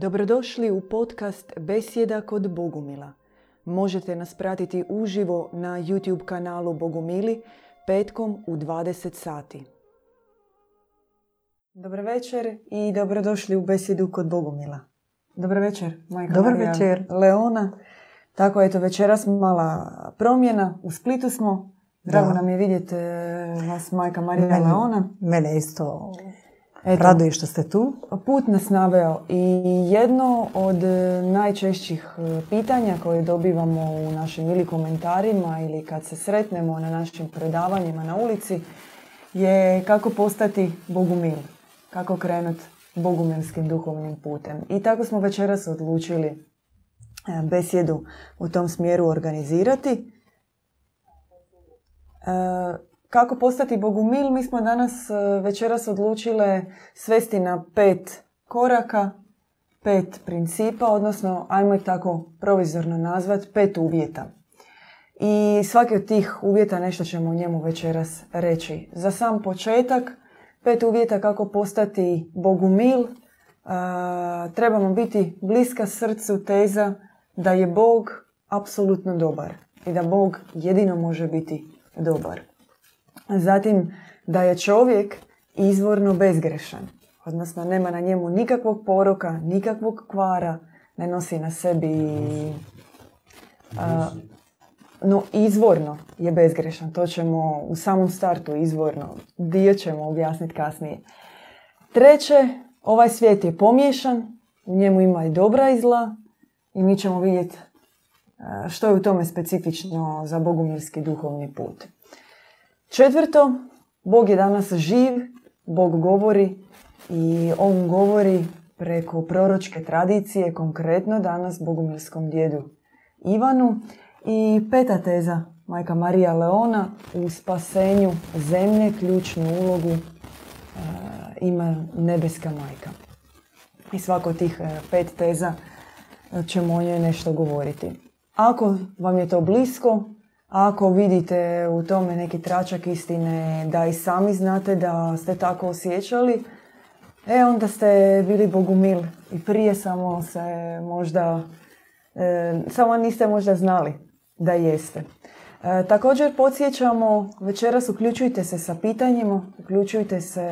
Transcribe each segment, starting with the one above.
Dobrodošli u podcast Besjeda kod Bogumila. Možete nas pratiti uživo na YouTube kanalu Bogumili petkom u 20 sati. Dobro večer i dobrodošli u Besjedu kod Bogumila. Dobro večer, majka Dobar Marija večer. Leona. Tako, eto, večeras mala promjena. U Splitu smo. Drago Da. nam je vidjeti e, vas, majka Marija Leona. Mene isto Eto, raduje što ste tu. Put nas naveo i jedno od e, najčešćih e, pitanja koje dobivamo u našim ili komentarima ili kad se sretnemo na našim predavanjima na ulici je kako postati bogumil, kako krenuti bogumilskim duhovnim putem. I tako smo večeras odlučili e, besjedu u tom smjeru organizirati. E, kako postati bogumil? Mi smo danas e, večeras odlučile svesti na pet koraka, pet principa, odnosno ajmo ih tako provizorno nazvat, pet uvjeta. I svaki od tih uvjeta nešto ćemo o njemu večeras reći. Za sam početak, pet uvjeta kako postati bogumil, e, trebamo biti bliska srcu teza da je Bog apsolutno dobar i da Bog jedino može biti dobar. Zatim da je čovjek izvorno bezgrešan, odnosno nema na njemu nikakvog poroka, nikakvog kvara, ne nosi na sebi a, no izvorno je bezgrešan, to ćemo u samom startu izvorno, dio ćemo objasniti kasnije. Treće, ovaj svijet je pomiješan, u njemu ima i dobra i zla i mi ćemo vidjeti što je u tome specifično za bogumilski duhovni put. Četvrto, Bog je danas živ, Bog govori i On govori preko proročke tradicije, konkretno danas bogumilskom djedu Ivanu. I peta teza, majka Marija Leona, u spasenju zemlje ključnu ulogu e, ima nebeska majka. I svako tih e, pet teza e, ćemo o njoj nešto govoriti. Ako vam je to blisko, ako vidite u tome neki tračak istine da i sami znate da ste tako osjećali, e onda ste bili bogumil i prije samo se možda, e, samo niste možda znali da jeste. E, također podsjećamo, večeras uključujte se sa pitanjima, uključujte se,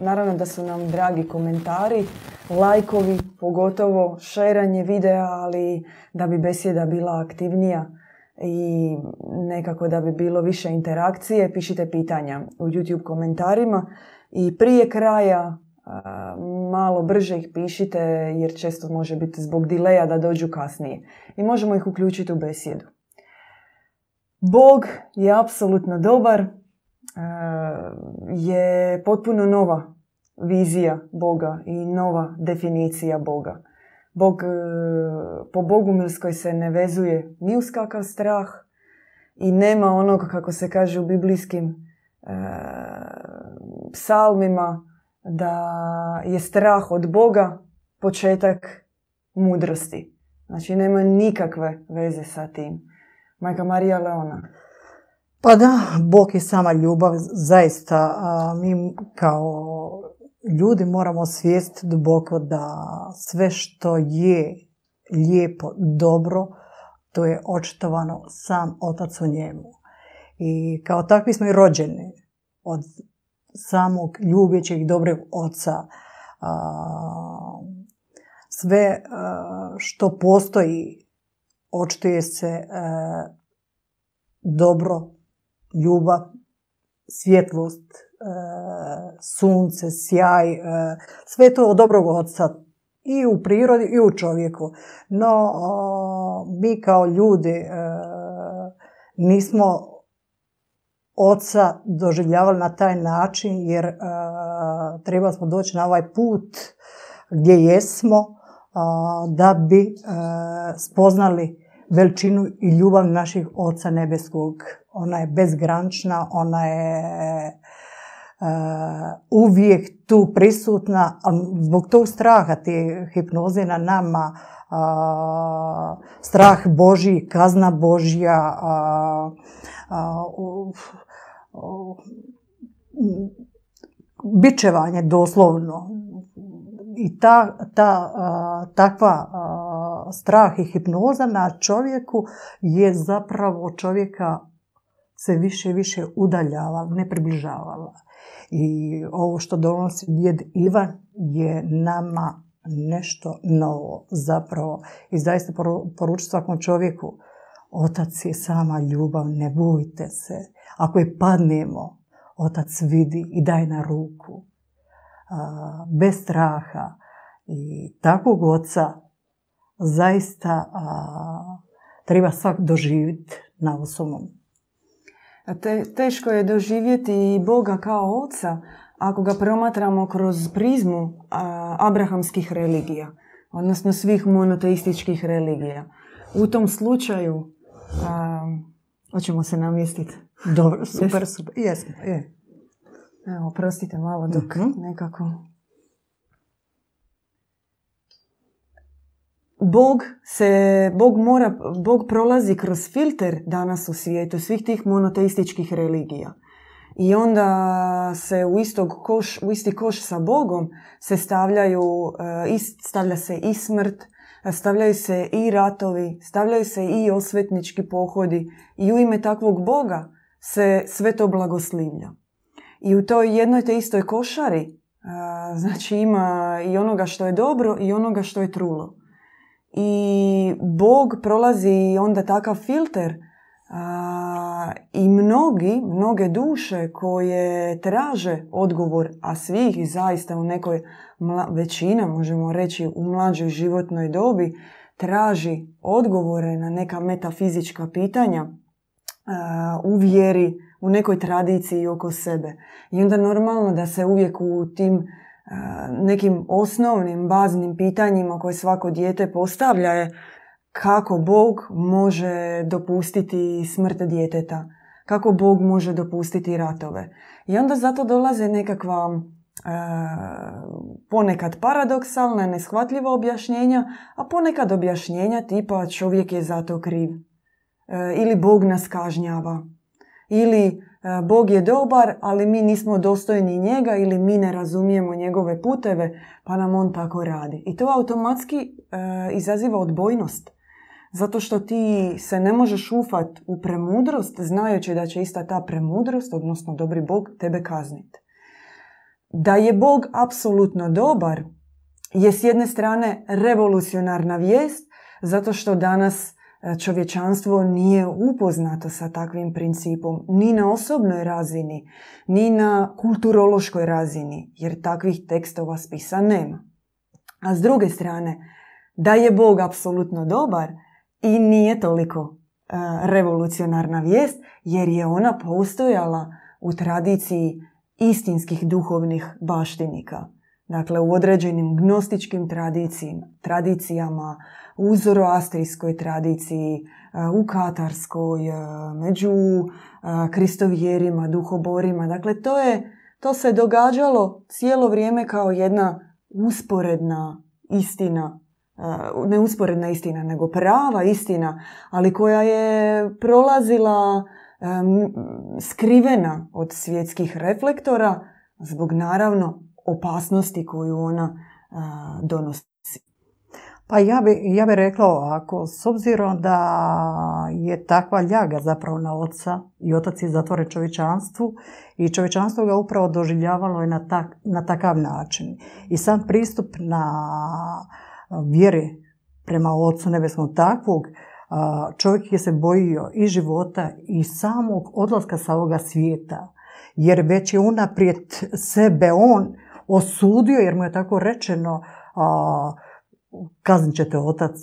naravno da su nam dragi komentari, lajkovi, pogotovo šeranje videa, ali da bi besjeda bila aktivnija i nekako da bi bilo više interakcije, pišite pitanja u YouTube komentarima i prije kraja malo brže ih pišite jer često može biti zbog dileja da dođu kasnije i možemo ih uključiti u besjedu. Bog je apsolutno dobar, je potpuno nova vizija Boga i nova definicija Boga. Bog, e, po Bogumilskoj se ne vezuje ni uz kakav strah i nema onog, kako se kaže u biblijskim e, psalmima, da je strah od Boga početak mudrosti. Znači nema nikakve veze sa tim. Majka Marija Leona. Pa da, Bog je sama ljubav. Zaista a, mi kao ljudi moramo svijest duboko da sve što je lijepo, dobro, to je očitovano sam otac u njemu. I kao takvi smo i rođeni od samog ljubećeg dobrog oca. Sve što postoji očituje se dobro, ljubav, svjetlost, sunce, sjaj, e, sve to od dobrog oca i u prirodi i u čovjeku. No, mi kao ljudi e, nismo oca doživljavali na taj način jer e, trebali smo doći na ovaj put gdje jesmo da bi e, spoznali veličinu i ljubav naših Oca Nebeskog. Ona je bezgranična, ona je e, uvijek tu prisutna, zbog tog straha, te hipnoze na nama, a, strah Božji, kazna Božja, u- bičevanje doslovno i ta, ta, takva strah i hipnoza na čovjeku je zapravo čovjeka se više i više udaljava, ne približavala. I ovo što donosi djed Ivan je nama nešto novo zapravo. I zaista poručujem svakom čovjeku, otac je sama ljubav, ne bojte se. Ako je padnemo, otac vidi i daje na ruku. bez straha. I takvog oca zaista treba svak doživjeti na osobnom. Teško je doživjeti i Boga kao oca ako ga promatramo kroz prizmu abrahamskih religija, odnosno svih monoteističkih religija. U tom slučaju, hoćemo se namjestiti. Dobro, super, super. Jesmo, je. Evo, prostite malo dok mhm. nekako... Bog se, Bog mora, Bog prolazi kroz filter danas u svijetu svih tih monoteističkih religija i onda se u, istog koš, u isti koš sa Bogom se stavljaju, uh, stavlja se i smrt, stavljaju se i ratovi, stavljaju se i osvetnički pohodi i u ime takvog Boga se sve to blagoslivlja. I u toj jednoj te istoj košari uh, znači ima i onoga što je dobro i onoga što je trulo. I Bog prolazi onda takav filter i mnogi, mnoge duše koje traže odgovor, a svih zaista u nekoj većina, možemo reći u mlađoj životnoj dobi, traži odgovore na neka metafizička pitanja u vjeri, u nekoj tradiciji oko sebe. I onda normalno da se uvijek u tim nekim osnovnim, baznim pitanjima koje svako dijete postavlja je kako Bog može dopustiti smrt djeteta, kako Bog može dopustiti ratove. I onda zato dolaze nekakva e, ponekad paradoksalna, neshvatljiva objašnjenja, a ponekad objašnjenja tipa čovjek je zato kriv. E, ili Bog nas kažnjava. Ili Bog je dobar, ali mi nismo dostojni njega ili mi ne razumijemo njegove puteve, pa nam on tako radi. I to automatski izaziva odbojnost. Zato što ti se ne možeš ufat u premudrost znajući da će ista ta premudrost, odnosno dobri Bog, tebe kazniti. Da je Bog apsolutno dobar je s jedne strane revolucionarna vijest zato što danas e, čovječanstvo nije upoznato sa takvim principom ni na osobnoj razini, ni na kulturološkoj razini, jer takvih tekstova spisa nema. A s druge strane, da je Bog apsolutno dobar, i nije toliko e, revolucionarna vijest jer je ona postojala u tradiciji istinskih duhovnih baštinika. Dakle, u određenim gnostičkim tradicijama, tradicijama u zoroastrijskoj tradiciji, e, u katarskoj, e, među kristovjerima, duhoborima. Dakle, to, je, to se događalo cijelo vrijeme kao jedna usporedna istina ne usporedna istina, nego prava istina, ali koja je prolazila skrivena od svjetskih reflektora zbog naravno opasnosti koju ona donosi. Pa ja bi, ja bi rekla ovako, s obzirom da je takva ljaga zapravo na oca i otac je zatvore čovječanstvu i čovječanstvo ga upravo doživljavalo je na, tak, na takav način. I sam pristup na vjere prema Otcu Nebeskom takvog, čovjek je se bojio i života i samog odlaska sa ovoga svijeta. Jer već je unaprijed sebe on osudio, jer mu je tako rečeno, kaznit ćete otac.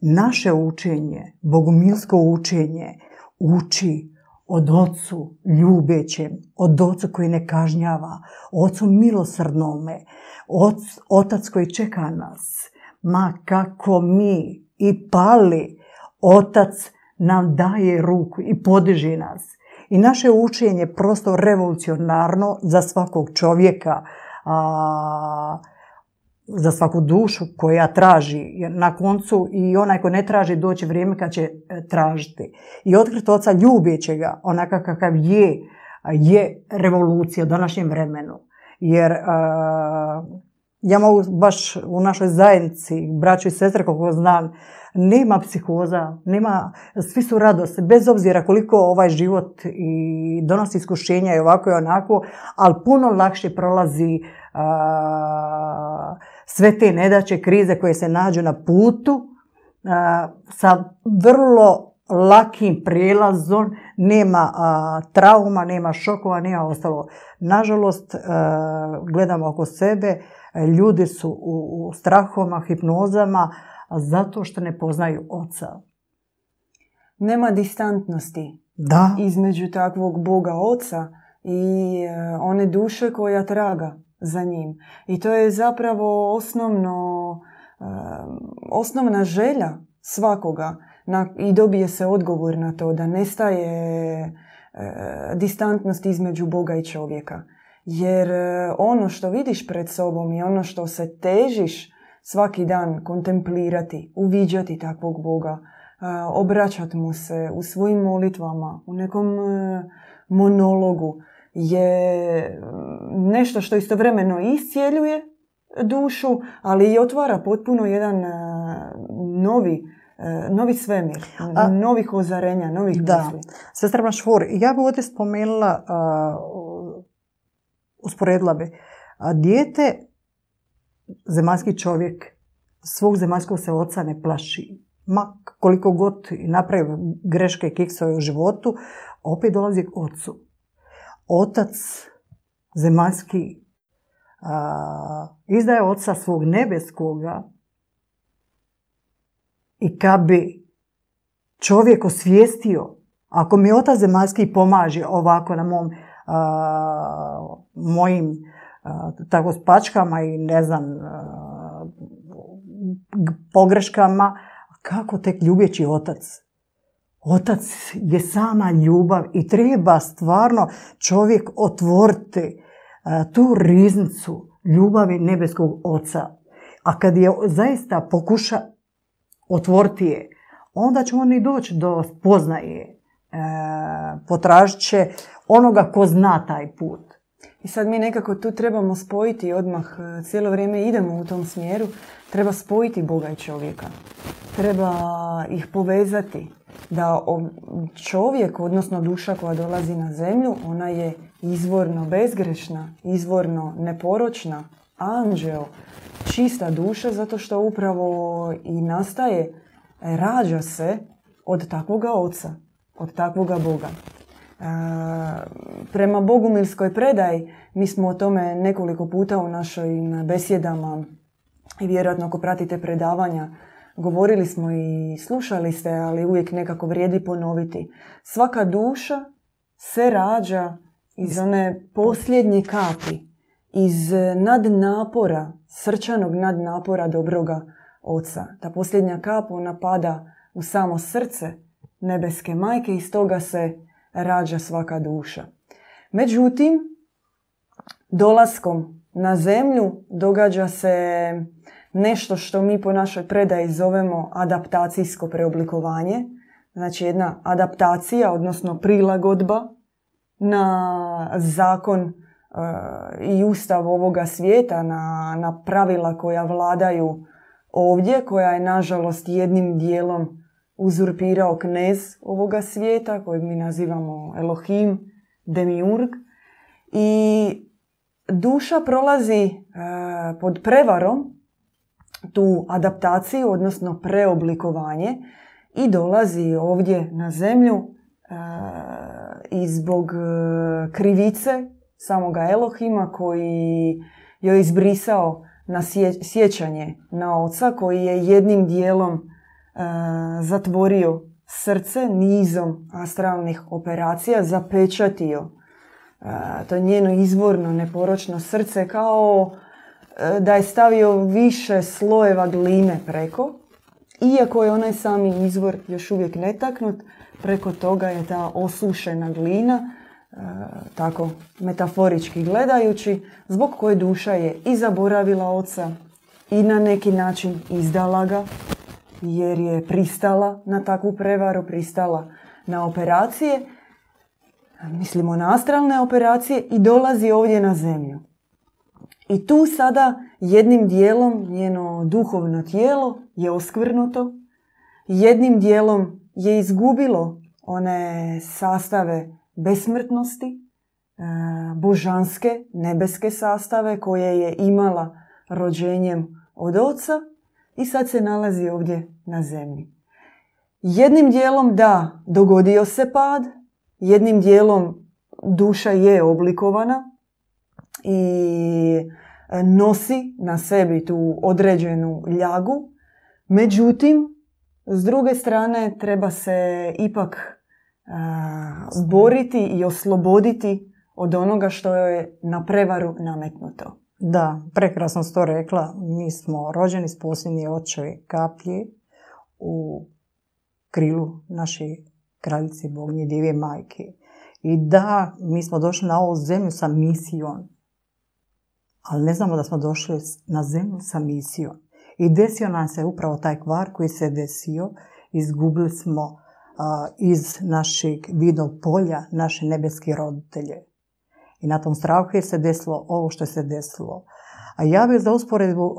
Naše učenje, bogumilsko učenje, uči od ocu ljubećem, od ocu koji ne kažnjava, ocu milosrdnome, otac koji čeka nas ma kako mi i pali, otac nam daje ruku i podiži nas. I naše učenje je prosto revolucionarno za svakog čovjeka, za svaku dušu koja traži. Jer na koncu i onaj ko ne traži doći vrijeme kad će e, tražiti. I otkriti oca ljubećega, onakav kakav je, je revolucija u današnjem vremenu. Jer ja mogu baš u našoj zajednici, braću i sestre, koliko znam, nema psihoza, nema, svi su radosti, bez obzira koliko ovaj život i donosi iskušenja i ovako i onako, ali puno lakše prolazi sve te nedaće, krize koje se nađu na putu, sa vrlo lakim prijelazom, nema trauma, nema šokova, nema ostalo. Nažalost, gledamo oko sebe, ljudi su u, u strahoma, hipnozama, zato što ne poznaju oca. Nema distantnosti da. između takvog Boga oca i e, one duše koja traga za njim. I to je zapravo osnovno, e, osnovna želja svakoga na, i dobije se odgovor na to da nestaje e, distantnost između Boga i čovjeka. Jer ono što vidiš pred sobom i ono što se težiš svaki dan kontemplirati, uviđati takvog Boga, obraćati mu se u svojim molitvama, u nekom e, monologu je nešto što istovremeno iscijeljuje dušu, ali i otvara potpuno jedan e, novi e, novi svemir, A, novih ozarenja, novih da. misli. Sestra Švor, ja bih ovdje spomenula, uh, usporedila bi, dijete zemaljski čovjek svog zemaljskog se oca ne plaši. Ma koliko god napravi greške i kiksove u životu, opet dolazi k ocu. Otac zemaljski izdaje oca svog nebeskoga i kad bi čovjek osvijestio, ako mi otac zemaljski pomaže ovako na mom, mojim tako spačkama i ne znam, pogreškama, kako tek ljubeći otac. Otac je sama ljubav i treba stvarno čovjek otvoriti tu riznicu ljubavi nebeskog oca. A kad je zaista pokuša otvoriti je, onda će on i doći do spoznaje. E, potražit će onoga ko zna taj put. I sad mi nekako tu trebamo spojiti odmah, e, cijelo vrijeme idemo u tom smjeru, treba spojiti Boga i čovjeka. Treba ih povezati da čovjek, odnosno duša koja dolazi na zemlju, ona je izvorno bezgrešna, izvorno neporočna, anđeo, čista duša zato što upravo i nastaje, rađa se od takvoga oca, od takvoga Boga. Prema bogumilskoj predaji, mi smo o tome nekoliko puta u našim besjedama i vjerojatno ako pratite predavanja, govorili smo i slušali ste, ali uvijek nekako vrijedi ponoviti. Svaka duša se rađa iz one posljednje kapi, iz nadnapora, srčanog nadnapora dobroga oca. Ta posljednja kap ona pada u samo srce nebeske majke i iz toga se rađa svaka duša. Međutim, dolaskom na zemlju događa se nešto što mi po našoj predaji zovemo adaptacijsko preoblikovanje. Znači jedna adaptacija, odnosno prilagodba na zakon e, i ustav ovoga svijeta, na, na pravila koja vladaju ovdje, koja je nažalost jednim dijelom uzurpirao knez ovoga svijeta, kojeg mi nazivamo Elohim, Demiurg. I duša prolazi e, pod prevarom tu adaptaciju, odnosno preoblikovanje i dolazi ovdje na zemlju e, i zbog e, krivice samoga Elohima koji joj izbrisao na sjećanje na oca koji je jednim dijelom zatvorio srce nizom astralnih operacija, zapečatio to njeno izvorno neporočno srce kao e, da je stavio više slojeva gline preko. Iako je onaj sami izvor još uvijek netaknut, preko toga je ta osušena glina, e, tako metaforički gledajući, zbog koje duša je i zaboravila oca i na neki način izdala ga, jer je pristala na takvu prevaru, pristala na operacije, mislimo na astralne operacije i dolazi ovdje na zemlju. I tu sada jednim dijelom njeno duhovno tijelo je oskvrnuto, jednim dijelom je izgubilo one sastave besmrtnosti, e, božanske, nebeske sastave koje je imala rođenjem od oca i sad se nalazi ovdje na zemlji. Jednim dijelom da, dogodio se pad, jednim dijelom duša je oblikovana i nosi na sebi tu određenu ljagu. Međutim, s druge strane treba se ipak boriti i osloboditi od onoga što je na prevaru nametnuto. Da, prekrasno ste to rekla. Mi smo rođeni s posljednje očeve kaplje u krilu naše kraljice Bognje Djeve Majke. I da, mi smo došli na ovu zemlju sa misijom. Ali ne znamo da smo došli na zemlju sa misijom. I desio nam se upravo taj kvar koji se desio. Izgubili smo iz našeg vidnog polja naše nebeske roditelje. I na tom strahu je se desilo ovo što je se desilo. A ja bih za usporedbu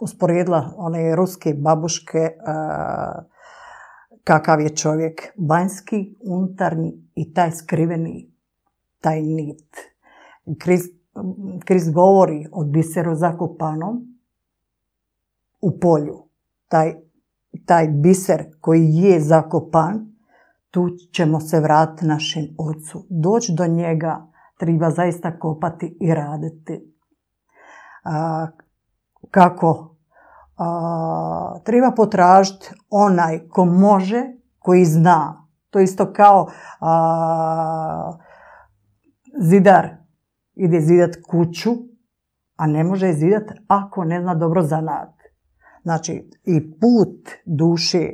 usporedila one ruske babuške kakav je čovjek vanjski, unutarnji i taj skriveni, taj nit. Krist, govori o biseru zakopanom u polju. Taj, taj biser koji je zakopan, tu ćemo se vratiti našem ocu. Doći do njega treba zaista kopati i raditi. kako treba potražiti onaj ko može, koji zna. To isto kao zidar ide zidat kuću, a ne može zidat ako ne zna dobro zanat. Znači i put duše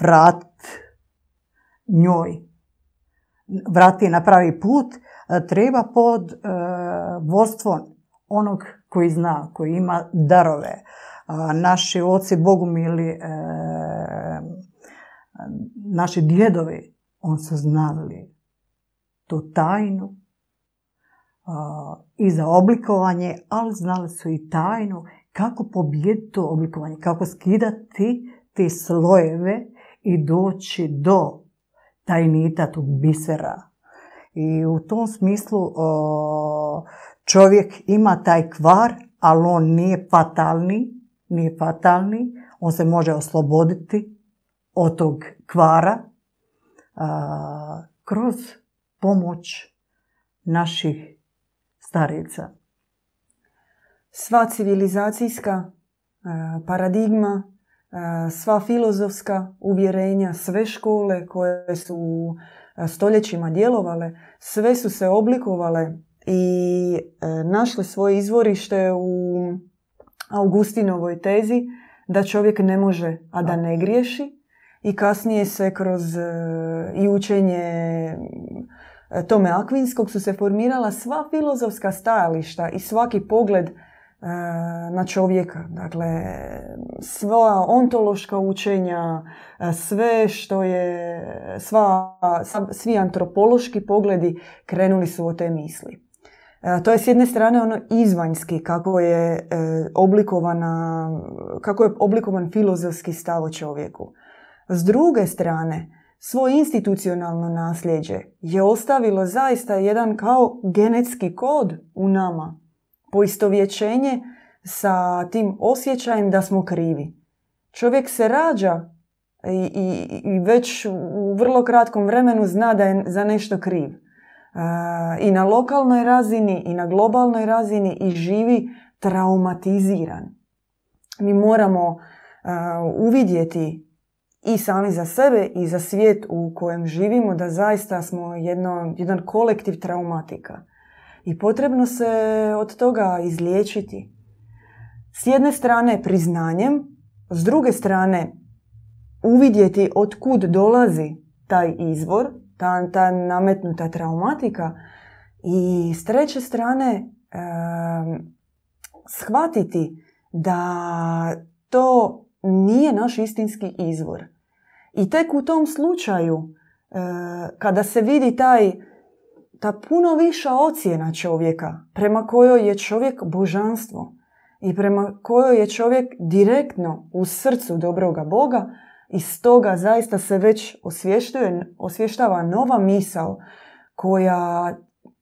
vrat njoj, vrati na pravi put, treba pod vodstvom onog koji zna, koji ima darove. Naši oci bogumili, e, naši djedovi, on su znali tu tajnu i za oblikovanje, ali znali su i tajnu kako pobijediti to oblikovanje, kako skidati te slojeve i doći do tajnita tog bisera. I u tom smislu čovjek ima taj kvar, ali on nije fatalni, nije fatalni, on se može osloboditi od tog kvara kroz pomoć naših starica. Sva civilizacijska paradigma, sva filozofska uvjerenja, sve škole koje su stoljećima djelovale, sve su se oblikovale i e, našli svoje izvorište u Augustinovoj tezi da čovjek ne može, a da ne griješi i kasnije se kroz e, i učenje e, Tome Akvinskog su se formirala sva filozofska stajališta i svaki pogled na čovjeka. Dakle, sva ontološka učenja, sve što je, sva, svi antropološki pogledi krenuli su od te misli. E, to je s jedne strane ono izvanjski, kako je e, oblikovana, kako je oblikovan filozofski stav o čovjeku. S druge strane, svoje institucionalno nasljeđe je ostavilo zaista jedan kao genetski kod u nama. Poistovjećenje sa tim osjećajem da smo krivi. Čovjek se rađa i, i, i već u vrlo kratkom vremenu zna da je za nešto kriv i na lokalnoj razini i na globalnoj razini i živi traumatiziran. Mi moramo uvidjeti i sami za sebe i za svijet u kojem živimo da zaista smo jedno, jedan kolektiv traumatika. I potrebno se od toga izliječiti. S jedne strane priznanjem, s druge strane uvidjeti od kud dolazi taj izvor, ta, ta nametnuta traumatika i s treće strane e, shvatiti da to nije naš istinski izvor. I tek u tom slučaju, kada se vidi taj ta puno viša ocjena čovjeka prema kojoj je čovjek božanstvo i prema kojoj je čovjek direktno u srcu dobroga Boga i stoga zaista se već osvještava nova misao koja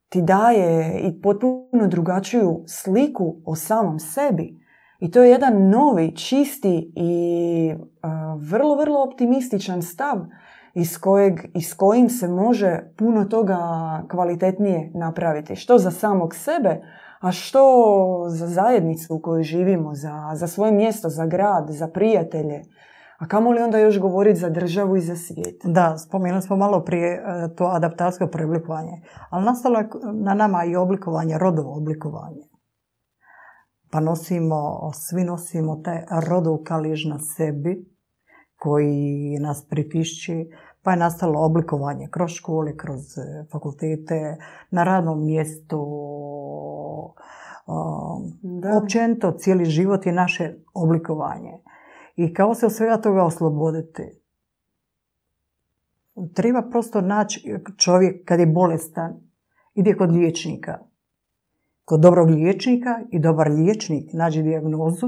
ti daje i potpuno drugačiju sliku o samom sebi. I to je jedan novi, čisti i vrlo, vrlo optimističan stav iz, kojeg, iz kojim se može puno toga kvalitetnije napraviti. Što za samog sebe, a što za zajednicu u kojoj živimo, za, za svoje mjesto, za grad, za prijatelje. A kamo li onda još govoriti za državu i za svijet? Da, spomenuli smo malo prije e, to adaptacijsko preoblikovanje. Ali nastalo je na nama i oblikovanje, rodovo oblikovanje. Pa nosimo, svi nosimo taj rodov kaliž na sebi koji nas pritišći, pa je nastalo oblikovanje kroz škole, kroz e, fakultete, na radnom mjestu, da. općenito cijeli život je naše oblikovanje. I kao se od svega toga osloboditi? Treba prosto naći čovjek kad je bolestan, ide kod liječnika. Kod dobrog liječnika i dobar liječnik nađe dijagnozu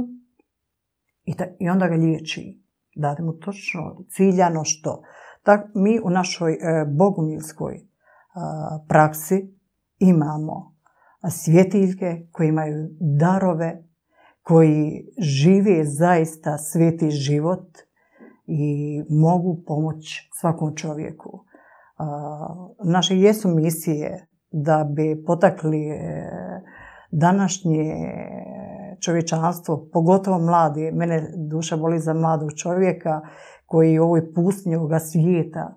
i, i onda ga liječi. Dade mu točno ciljano što. Tak, mi u našoj e, bogumilskoj praksi imamo svjetiljke koji imaju darove koji žive zaista sveti život i mogu pomoći svakom čovjeku. Naše jesu misije da bi potakli e, današnje čovječanstvo, pogotovo mladi, mene duša boli za mladog čovjeka koji u ovoj pustinji ovoga svijeta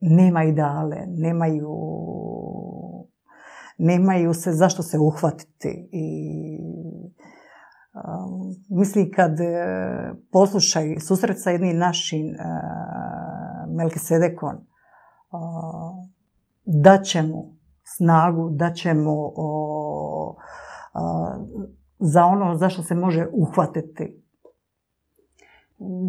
nema ideale, nemaju nemaju se zašto se uhvatiti. I um, mislim kad e, poslušaj susret sa jednim našim uh, Melkisedekon uh, da će mu snagu, da će mu za ono zašto se može uhvatiti.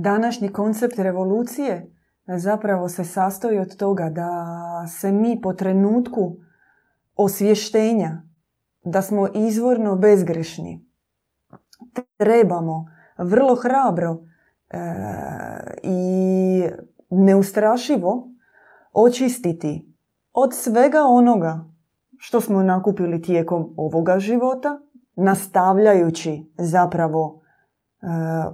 Današnji koncept revolucije zapravo se sastoji od toga da se mi po trenutku osvještenja da smo izvorno bezgrešni. Trebamo vrlo hrabro e, i neustrašivo očistiti od svega onoga što smo nakupili tijekom ovoga života, nastavljajući zapravo e,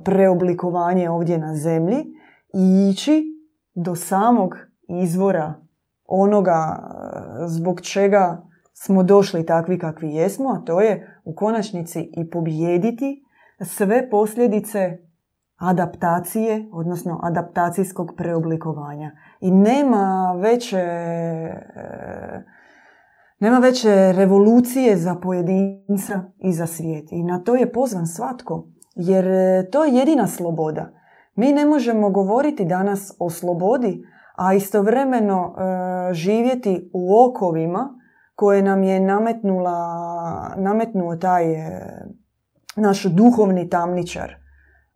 preoblikovanje ovdje na zemlji i ići do samog izvora onoga e, zbog čega smo došli takvi kakvi jesmo, a to je u konačnici i pobijediti sve posljedice adaptacije, odnosno adaptacijskog preoblikovanja. I nema veće, e, nema veće revolucije za pojedinca i za svijet. I na to je pozvan svatko, jer e, to je jedina sloboda. Mi ne možemo govoriti danas o slobodi, a istovremeno e, živjeti u okovima koje nam je nametnula, nametnuo taj naš duhovni tamničar.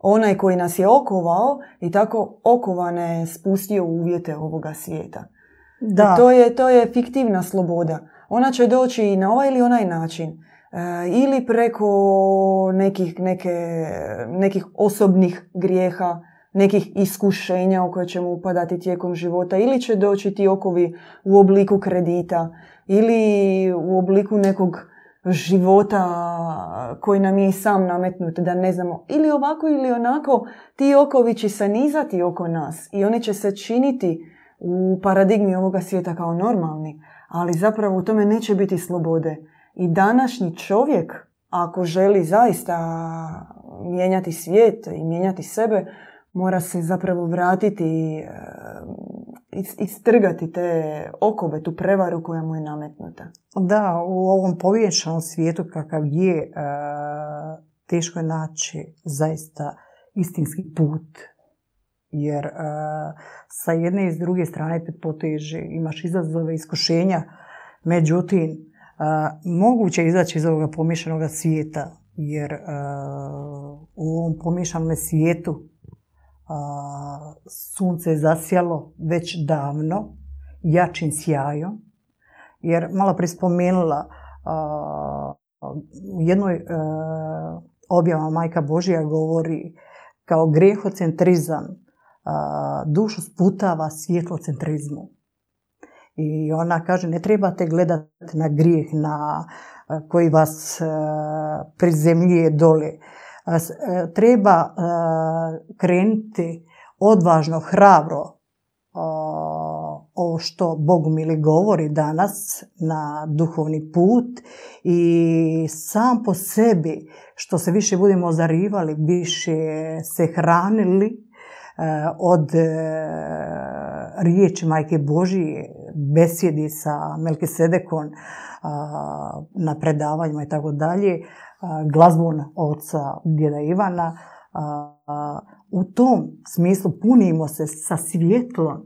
Onaj koji nas je okovao i tako okovane spustio u uvjete ovoga svijeta. Da. to je, to je fiktivna sloboda. Ona će doći i na ovaj ili onaj način. E, ili preko nekih, neke, nekih osobnih grijeha, nekih iskušenja u koje ćemo upadati tijekom života ili će doći ti okovi u obliku kredita ili u obliku nekog života koji nam je i sam nametnut, da ne znamo ili ovako ili onako, ti okovi će se nizati oko nas i oni će se činiti u paradigmi ovoga svijeta kao normalni, ali zapravo u tome neće biti slobode. I današnji čovjek, ako želi zaista mijenjati svijet i mijenjati sebe, mora se zapravo vratiti e, istrgati te okove, tu prevaru koja mu je nametnuta. Da, u ovom poviješanom svijetu kakav je, e, teško je naći zaista istinski put. Jer e, sa jedne i s druge strane te poteže, imaš izazove, iskušenja, međutim, moguće je izaći iz ovoga pomješanog svijeta, jer u ovom pomješanom svijetu sunce je zasjalo već davno, jačim sjajom. Jer malo prispomenula u jednoj e, objava Majka Božija govori kao grijehocentrizam dušu sputava svjetlocentrizmu. I ona kaže ne trebate gledati na grijeh na koji vas prizemljuje dole. Treba krenuti odvažno, hrabro ovo što Bogumili govori danas na duhovni put i sam po sebi što se više budemo zarivali, više se hranili e, od e, riječi Majke Božije, besjedi sa Melkisedekon na predavanjima i tako dalje, glazbon oca djeda Ivana, u tom smislu punimo se sa svjetlom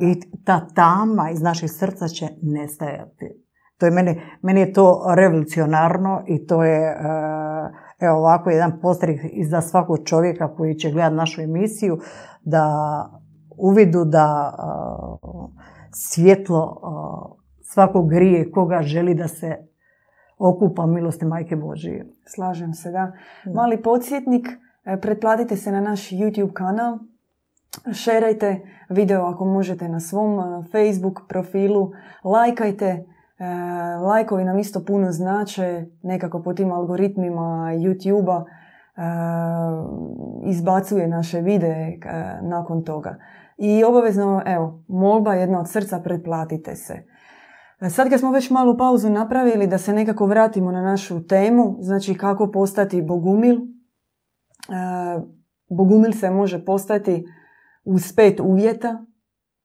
i ta tama iz naših srca će nestajati. To je meni, meni je to revolucionarno i to je evo ovako jedan postrih za svakog čovjeka koji će gledati našu emisiju da uvidu da svjetlo svakog grije koga želi da se okupa milosti Majke Božije. Slažem se, da. Mali podsjetnik, pretplatite se na naš YouTube kanal, šerajte video ako možete na svom e, Facebook profilu, lajkajte, e, lajkovi nam isto puno znače, nekako po tim algoritmima YouTube-a e, izbacuje naše videe nakon toga. I obavezno, evo, molba jedna od srca, pretplatite se. Sad kad smo već malu pauzu napravili da se nekako vratimo na našu temu, znači kako postati bogumil. Bogumil se može postati uz pet uvjeta,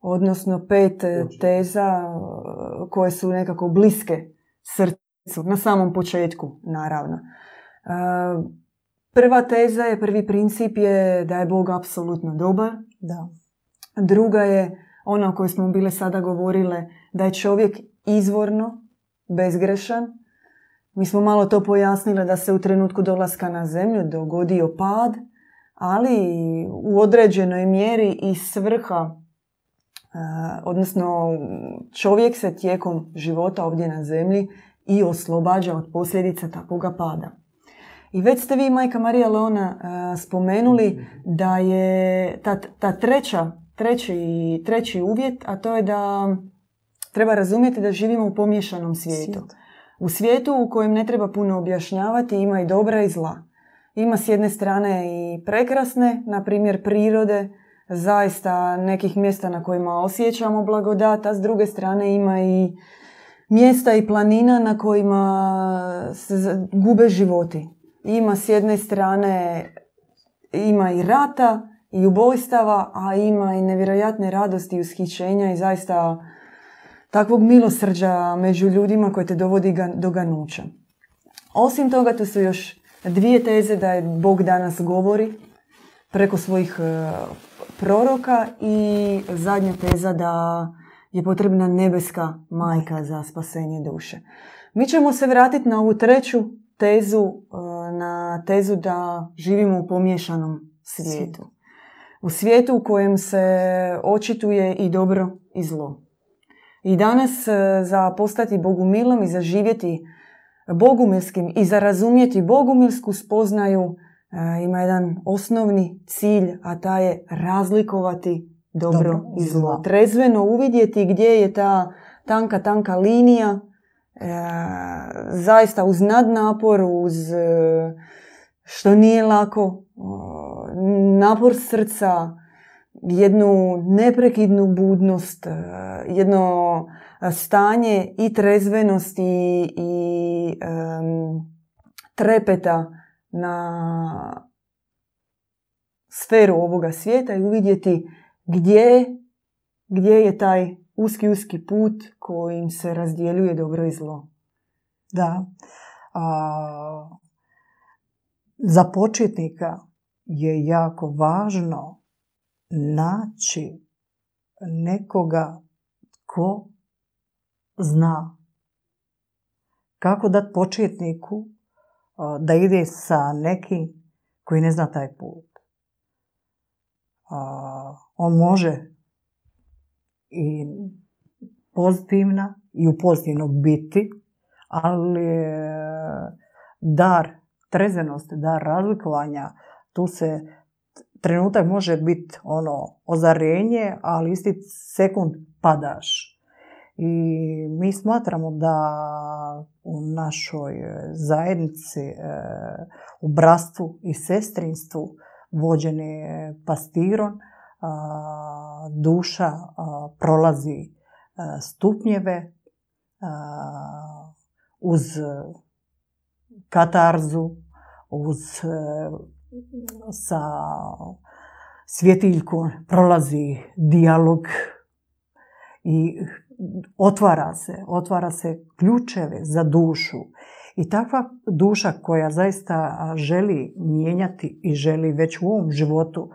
odnosno pet e, teza e, koje su nekako bliske srcu, na samom početku naravno. E, prva teza je, prvi princip je da je Bog apsolutno dobar. Da. Druga je ona o kojoj smo bile sada govorile, da je čovjek izvorno bezgrešan. Mi smo malo to pojasnile da se u trenutku dolaska na zemlju dogodio pad, ali u određenoj mjeri i svrha, e, odnosno čovjek se tijekom života ovdje na zemlji i oslobađa od posljedica takvoga pada. I već ste vi, majka Marija Leona, e, spomenuli da je ta, ta treća, treći, treći uvjet, a to je da treba razumjeti da živimo u pomješanom svijetu. U svijetu u kojem ne treba puno objašnjavati ima i dobra i zla. Ima s jedne strane i prekrasne, na primjer prirode, zaista nekih mjesta na kojima osjećamo blagodat, a s druge strane ima i mjesta i planina na kojima se gube životi. Ima s jedne strane ima i rata i ubojstava, a ima i nevjerojatne radosti i ushićenja i zaista takvog milosrđa među ljudima koje te dovodi do ganuća. Osim toga, tu su još dvije teze da je Bog danas govori preko svojih e, proroka i zadnja teza da je potrebna nebeska majka za spasenje duše. Mi ćemo se vratiti na ovu treću tezu, e, na tezu da živimo u pomješanom svijetu. U svijetu u kojem se očituje i dobro i zlo. I danas e, za postati Bogumilom i za živjeti bogumilskim i za razumjeti bogumilsku spoznaju e, ima jedan osnovni cilj, a ta je razlikovati dobro, i zlo. Trezveno uvidjeti gdje je ta tanka, tanka linija, e, zaista uz nadnapor, uz e, što nije lako, napor srca, jednu neprekidnu budnost, jedno stanje i trezvenosti i trepeta na sferu ovoga svijeta i uvidjeti gdje, gdje je taj uski, uski put kojim se razdjeljuje dobro i zlo. Da. A, za početnika je jako važno naći nekoga ko zna kako dati početniku da ide sa nekim koji ne zna taj put. On može i pozitivna i u pozitivno biti, ali dar trezenosti, dar razlikovanja, tu se trenutak može biti ono ozarenje, ali isti sekund padaš. I mi smatramo da u našoj zajednici, e, u bratstvu i sestrinstvu vođene pastirom, duša prolazi e, stupnjeve uz katarzu, uz e, sa svjetiljkom prolazi dijalog i otvara se, otvara se ključeve za dušu. I takva duša koja zaista želi mijenjati i želi već u ovom životu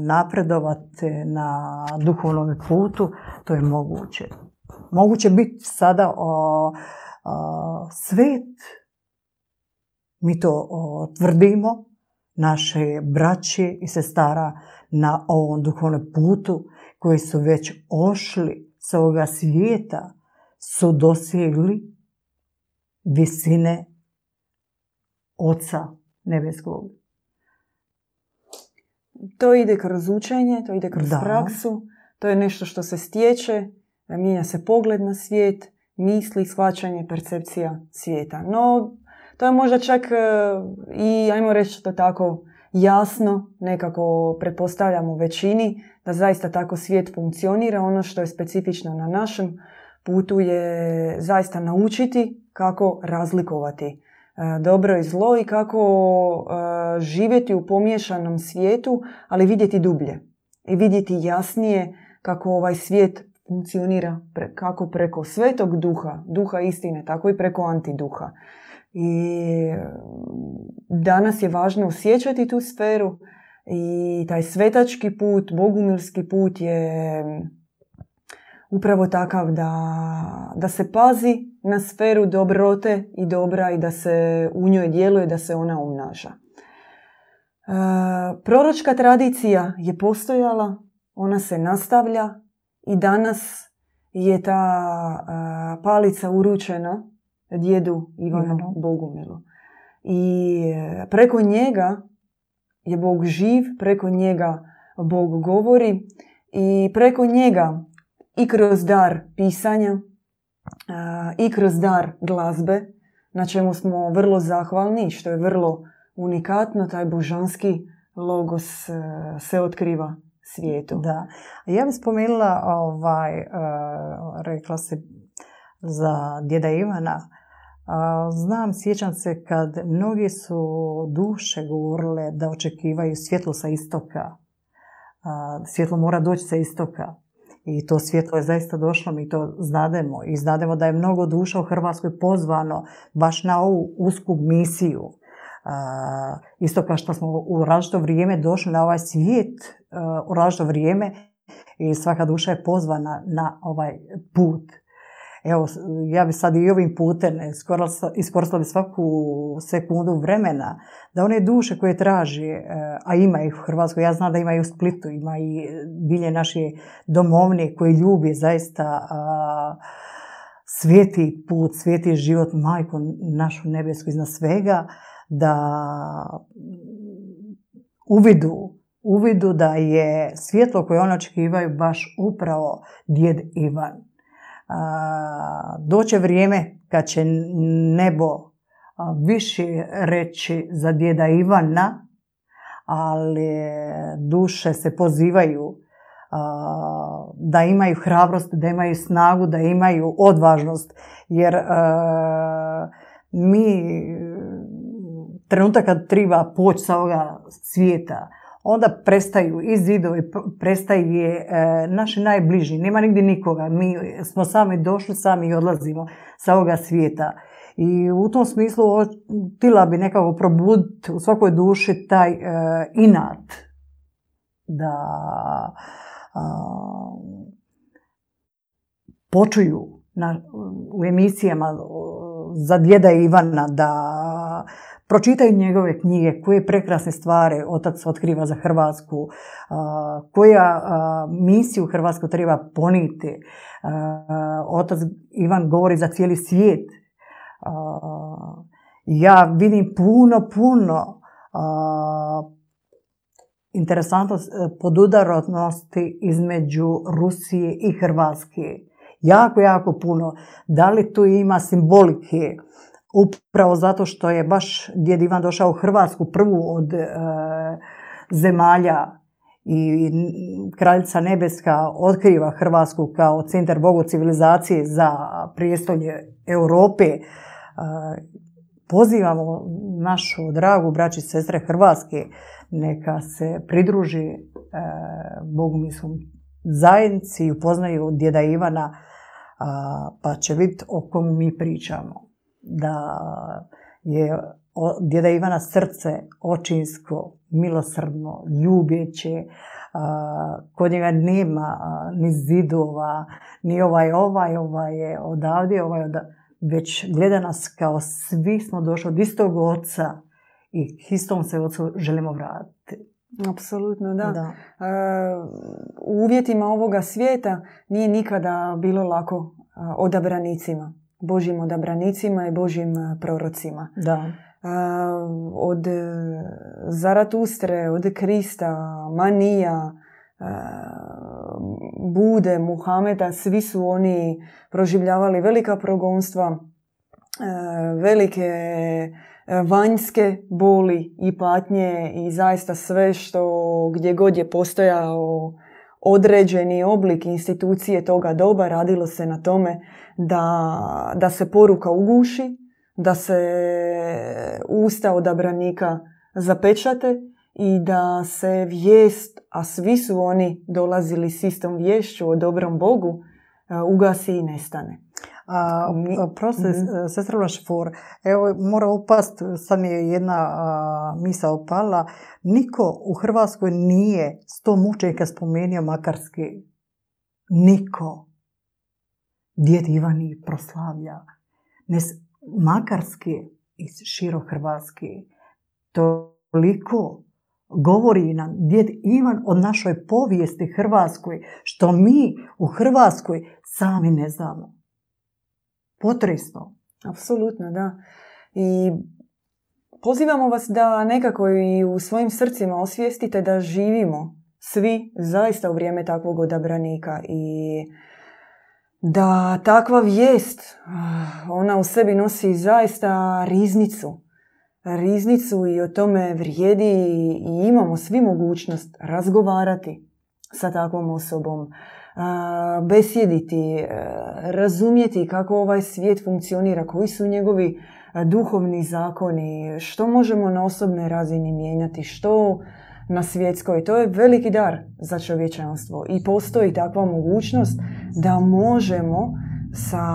napredovati na duhovnom putu, to je moguće. Moguće biti sada o, svet. Mi to tvrdimo, naše braće i sestara na ovom duhovnom putu koji su već ošli s ovoga svijeta su dosegli visine Oca Nebeskog. To ide kroz učenje, to ide kroz praksu, to je nešto što se stječe, mijenja se pogled na svijet, misli, shvaćanje, percepcija svijeta. No, to je možda čak e, i, ajmo reći to tako, jasno, nekako pretpostavljamo većini, da zaista tako svijet funkcionira. Ono što je specifično na našem putu je zaista naučiti kako razlikovati e, dobro i zlo i kako e, živjeti u pomiješanom svijetu, ali vidjeti dublje i vidjeti jasnije kako ovaj svijet funkcionira kako preko svetog duha, duha istine, tako i preko antiduha. I danas je važno osjećati tu sferu i taj svetački put, bogumilski put je upravo takav da, da se pazi na sferu dobrote i dobra i da se u njoj djeluje, da se ona umnaža. E, proročka tradicija je postojala, ona se nastavlja i danas je ta e, palica uručena djedu Ivanu Bogumilu. I e, preko njega je Bog živ, preko njega Bog govori i preko njega i kroz dar pisanja i kroz dar glazbe, na čemu smo vrlo zahvalni, što je vrlo unikatno, taj božanski logos e, se otkriva svijetu. Da. Ja bih spomenula, ovaj, e, rekla se za djeda Ivana, Znam, sjećam se kad mnogi su duše govorile da očekivaju svjetlo sa istoka. Svjetlo mora doći sa istoka. I to svjetlo je zaista došlo, mi to znademo. I znademo da je mnogo duša u Hrvatskoj pozvano baš na ovu usku misiju. Isto kao što smo u različito vrijeme došli na ovaj svijet, u različito vrijeme i svaka duša je pozvana na ovaj put. Evo, ja bi sad i ovim putem iskoristila bi svaku sekundu vremena da one duše koje traži, e, a ima ih u Hrvatskoj, ja znam da ima i u Splitu, ima i bilje naše domovne koji ljubi zaista sveti put, sveti život, majku našu nebesku iznad svega, da uvidu, uvidu da je svjetlo koje oni očekivaju baš upravo djed Ivan doće vrijeme kad će nebo više reći za djeda Ivana, ali duše se pozivaju da imaju hrabrost, da imaju snagu, da imaju odvažnost, jer mi trenutak kad treba poći sa ovoga svijeta, onda prestaju i zidovi, prestaje e, naši najbliži, nema nigdje nikoga, mi smo sami došli, sami odlazimo sa ovoga svijeta. I u tom smislu tila bi nekako probuditi u svakoj duši taj e, inat da počuju na, u emisijama za djeda Ivana da pročitaju njegove knjige, koje prekrasne stvari otac otkriva za Hrvatsku, koja misiju Hrvatsku treba poniti. Otac Ivan govori za cijeli svijet. Ja vidim puno, puno interesantnost podudarnosti između Rusije i Hrvatske. Jako, jako puno. Da li tu ima simbolike? Upravo zato što je baš djed Ivan došao u Hrvatsku prvu od e, zemalja i kraljica Nebeska otkriva Hrvatsku kao centar bogu civilizacije za prijestolje Europe. E, pozivamo našu dragu braći sestre Hrvatske neka se pridruži e, bogumilskom zajednici i upoznaju djeda Ivana pa će vidjeti o komu mi pričamo da je djeda Ivana srce očinsko, milosrdno, ljubjeće, kod njega nema ni zidova, ni ovaj, ovaj, ovaj je odavde, ovaj odavde, već gleda nas kao svi smo došli od istog oca i istom se ocu želimo vratiti. Apsolutno, da. u uvjetima ovoga svijeta nije nikada bilo lako odabranicima. Božim odabranicima i Božim e, prorocima. Da. Od e, Zaratustre, od Krista, Manija, e, Bude, Muhameda, svi su oni proživljavali velika progonstva, velike vanjske boli i patnje i zaista sve što gdje god je postojao određeni oblik institucije toga doba, radilo se na tome da, da se poruka uguši, da se usta odabranika zapečate i da se vijest, a svi su oni dolazili s istom vješću o dobrom Bogu, ugasi i nestane. A, proste, mm-hmm. sestra evo mora upast, sad mi je jedna a, misa opala, niko u Hrvatskoj nije sto mučenika spomenio Makarski. Niko. Djed Ivan ih proslavlja. Ne, Makarski iz širo Hrvatske. Toliko govori nam djed Ivan o našoj povijesti Hrvatskoj, što mi u Hrvatskoj sami ne znamo. Potresno. Apsolutno, da. I pozivamo vas da nekako i u svojim srcima osvijestite da živimo svi zaista u vrijeme takvog odabranika i da takva vijest, ona u sebi nosi zaista riznicu. Riznicu i o tome vrijedi i imamo svi mogućnost razgovarati sa takvom osobom, besjediti, e, razumjeti kako ovaj svijet funkcionira, koji su njegovi e, duhovni zakoni, što možemo na osobnoj razini mijenjati, što na svjetskoj. To je veliki dar za čovječanstvo i postoji takva mogućnost da možemo sa,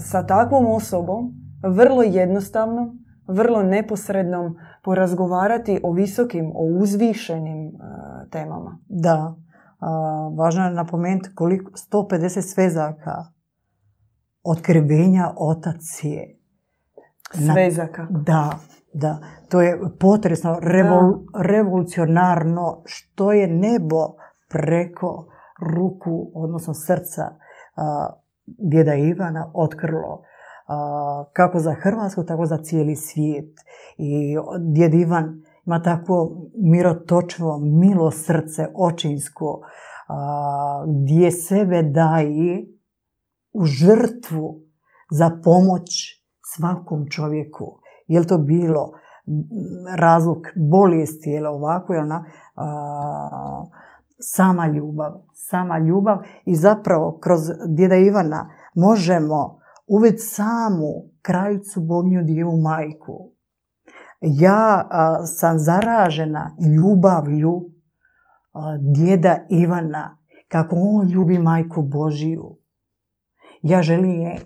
sa takvom osobom vrlo jednostavnom, vrlo neposrednom porazgovarati o visokim, o uzvišenim e, temama. Da, važno je napomenuti koliko 150 svezaka otkrivenja otac je. Svezaka. Da, da. To je potresno, revolucionarno što je nebo preko ruku, odnosno srca djeda Ivana otkrilo. kako za Hrvatsku, tako za cijeli svijet. I djed Ivan ima takvo mirotočvo, milo srce, očinsko, gdje sebe daje u žrtvu za pomoć svakom čovjeku. Je to bilo razlog bolesti ili ovako ili ona, sama ljubav. Sama ljubav i zapravo kroz djeda Ivana možemo uvijek samu krajicu Bognju Djevu majku ja sam zaražena ljubavlju djeda Ivana, kako on ljubi majku Božiju. Ja želim je,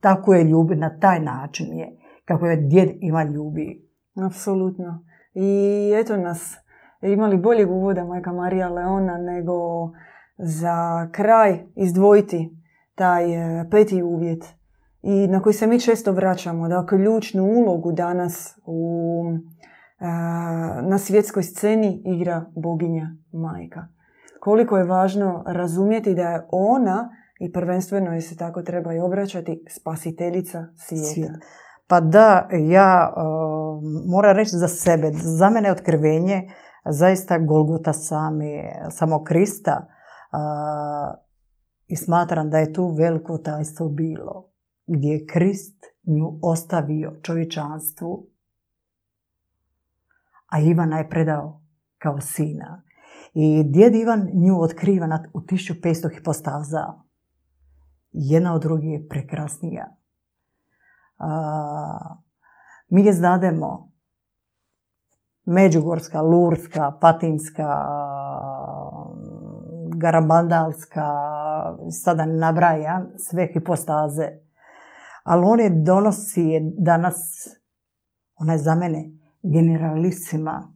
tako je ljubi, na taj način je, kako je djed Ivan ljubi. Apsolutno. I eto nas, imali boljeg uvoda majka Marija Leona nego za kraj izdvojiti taj e, peti uvjet i na koji se mi često vraćamo, da ključnu ulogu danas u, na svjetskoj sceni igra boginja majka. Koliko je važno razumjeti da je ona, i prvenstveno je se tako treba i obraćati, spasiteljica svijeta. Pa da, ja moram reći za sebe, za mene je otkrivenje zaista Golgota sami, samo Krista i smatram da je tu veliko tajstvo bilo gdje je Krist nju ostavio čovječanstvu, a Ivana je predao kao sina. I djed Ivan nju otkriva u 1500 hipostaza. Jedna od drugih je prekrasnija. Mi je znademo Međugorska, Lurska, Patinska, Garabandalska, sada ne nabrajam, sve hipostaze. Ali on je donosi danas, ona je za mene generalisima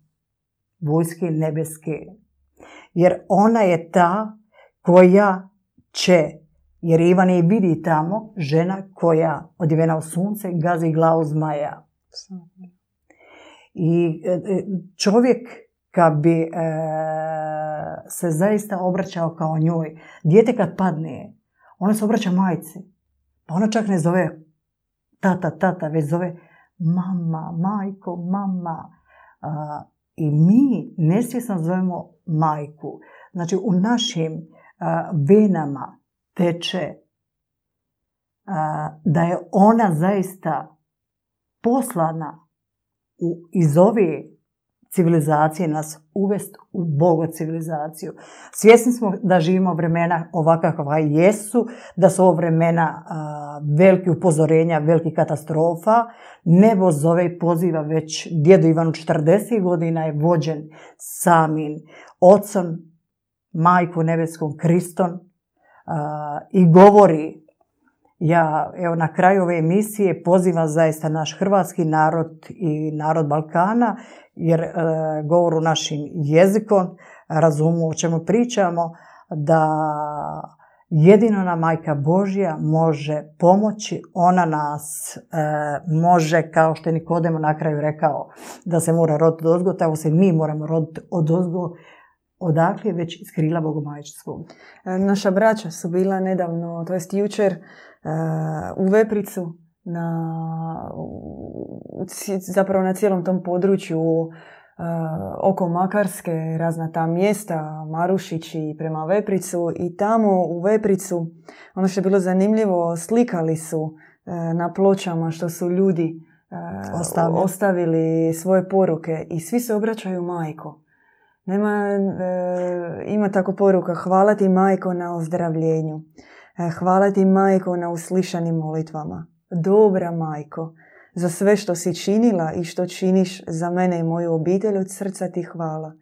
vojske nebeske. Jer ona je ta koja će, jer Ivan je vidi tamo, žena koja odjevena u sunce gazi glavu zmaja. I e, e, čovjek kad bi e, se zaista obraćao kao njoj, dijete kad padne, ona se obraća majci. Pa ona čak ne zove tata, tata, već zove mama, majko, mama. I mi nesvjesno zovemo majku. Znači u našim venama teče da je ona zaista poslana iz ove civilizacije nas uvest u Bogo civilizaciju. Svjesni smo da živimo vremena ovakva jesu, da su ovo vremena veliki upozorenja, veliki katastrofa. Nebo zove i poziva već djedu Ivanu 40 godina je vođen samim ocom, majku nebeskom Kristom i govori. Ja evo na kraju ove emisije pozivam zaista naš hrvatski narod i narod Balkana jer e, govoru našim jezikom razumu o čemu pričamo da jedino nam majka Božja može pomoći, ona nas e, može, kao što je Nikodemo na kraju rekao, da se mora roditi od ozgo, tako se mi moramo roditi od ozgo, odakle već iz krila. E, naša braća su bila nedavno, to jest jučer, u Vepricu, na, zapravo na cijelom tom području oko Makarske, razna ta mjesta, Marušić i prema Vepricu i tamo u Vepricu, ono što je bilo zanimljivo, slikali su na pločama što su ljudi Ostavili. ostavili svoje poruke i svi se obraćaju majko. Nema, ima tako poruka, hvala ti majko na ozdravljenju. E, hvala ti majko na uslišanim molitvama. Dobra majko, za sve što si činila i što činiš za mene i moju obitelj od srca ti hvala.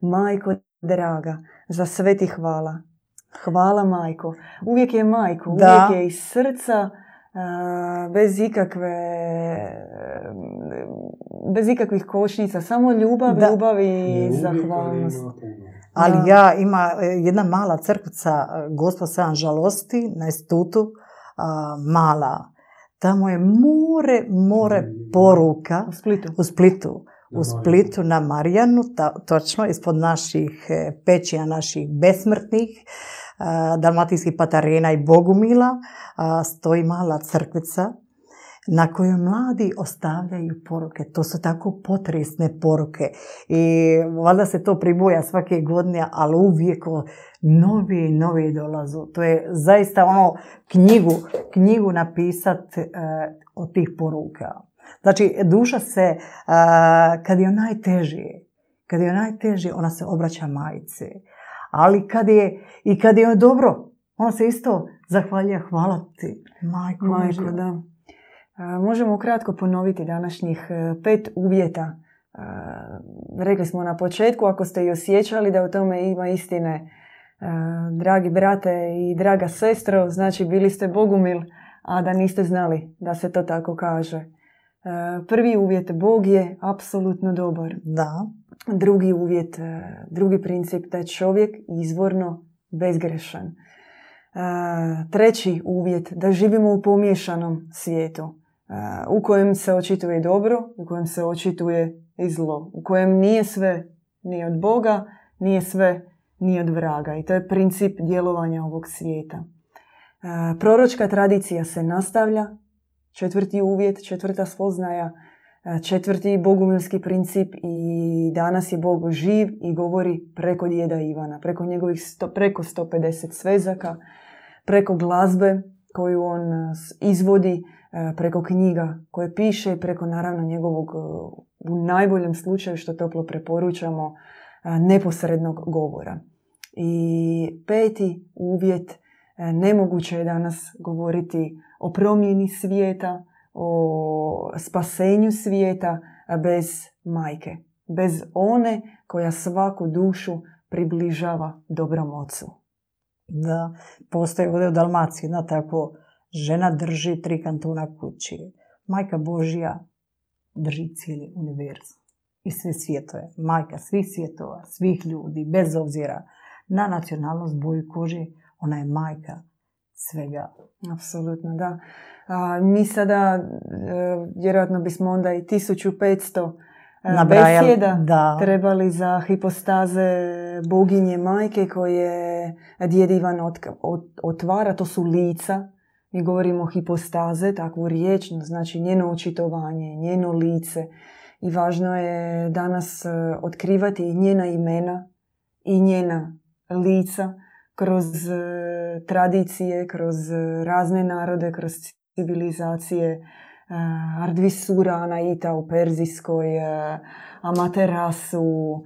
Majko draga, za sve ti hvala. Hvala majko. Uvijek je majko, uvijek je iz srca, e, bez ikakve bez ikakvih kočnica, samo ljubav, ljubav i zahvalnost. Ali ja ima e, jedna mala crkvica, e, gospod Sam žalosti na institutu, mala. Tamo je more, more poruka. U Splitu. U Splitu. U Splitu na Marijanu, točno ispod naših e, pećija, naših besmrtnih, dalmatijskih patarena i Bogumila, stoji mala crkvica na kojoj mladi ostavljaju poruke. To su tako potresne poruke. I valjda se to priboja svake godine, ali uvijek novi i novi dolazu. To je zaista ono knjigu, knjigu napisati e, od tih poruka. Znači, duša se, e, kad je najteži, kad je najteži, ona se obraća majice. Ali kad je, i kad je dobro, ona se isto zahvalja, hvala ti, majko. Majko, da. Možemo kratko ponoviti današnjih e, pet uvjeta. Rekli smo na početku, ako ste i osjećali da u tome ima istine, e, dragi brate i draga sestro, znači bili ste bogumil, a da niste znali da se to tako kaže. E, prvi uvjet, Bog je apsolutno dobar. Da. Drugi uvjet, drugi princip, da je čovjek izvorno bezgrešan. treći uvjet, da živimo u pomješanom svijetu u kojem se očituje dobro, u kojem se očituje i zlo, u kojem nije sve ni od Boga, nije sve ni od vraga. I to je princip djelovanja ovog svijeta. Proročka tradicija se nastavlja, četvrti uvjet, četvrta spoznaja, četvrti bogumilski princip i danas je Bog živ i govori preko djeda Ivana, preko njegovih sto, preko 150 svezaka, preko glazbe koju on izvodi, preko knjiga koje piše, preko naravno njegovog u najboljem slučaju što toplo preporučamo neposrednog govora. I peti uvjet, nemoguće je danas govoriti o promjeni svijeta, o spasenju svijeta bez majke. Bez one koja svaku dušu približava dobrom ocu. Da, postoji ovdje u Dalmaciji jedna tako žena drži tri kantuna kući. Majka Božja drži cijeli univerzum i sve svjetove. Majka svih svjetova, svih ljudi, bez obzira na nacionalnost, boju kože, ona je majka svega. Apsolutno, da. A, mi sada, e, vjerojatno bismo onda i 1500 e, Nabrajali, besjeda da. trebali za hipostaze boginje majke koje djed Ivan otvara, to su lica. Mi govorimo hipostaze, takvu riječ, znači njeno očitovanje, njeno lice. I važno je danas e, otkrivati njena imena i njena lica kroz e, tradicije, kroz e, razne narode, kroz civilizacije. E, Ardvisura, Anaita u Perzijskoj, Amaterasu,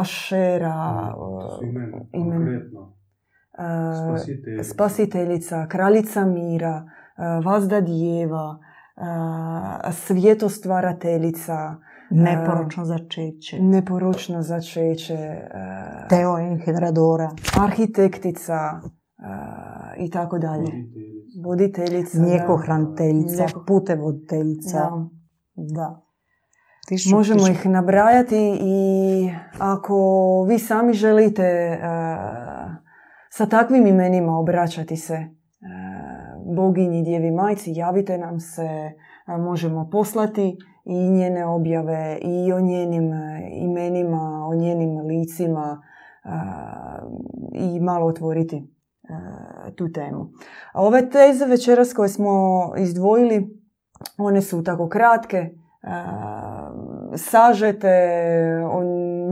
Ašera, Spasiteljica. spasiteljica, kraljica mira, Vazda djeva, svjetostvarateljica, Neporočno začeće. Neporočno začeće. Teo Enhedradora. Arhitektica i tako dalje. Voditeljica. Mlijekohraniteljica, putevoditeljica. Da. da. Možemo ih nabrajati i ako vi sami želite sa takvim imenima obraćati se boginji djevi majci, javite nam se, možemo poslati i njene objave i o njenim e, imenima, o njenim licima i malo otvoriti e, tu temu. A ove teze večeras koje smo izdvojili, one su tako kratke, sažete, o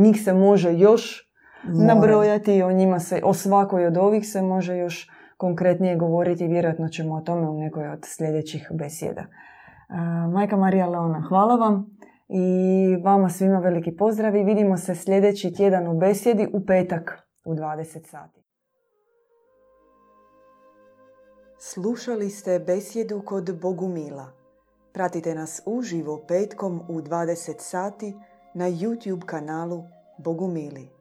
njih se može još nabrojati, o njima se, o svakoj od ovih se može još konkretnije govoriti, vjerojatno ćemo o tome u nekoj od sljedećih besjeda. Majka Marija Leona, hvala vam i vama svima veliki pozdrav i vidimo se sljedeći tjedan u besjedi u petak u 20 sati. Slušali ste besjedu kod Bogumila. Pratite nas uživo petkom u 20 sati na YouTube kanalu Bogumili.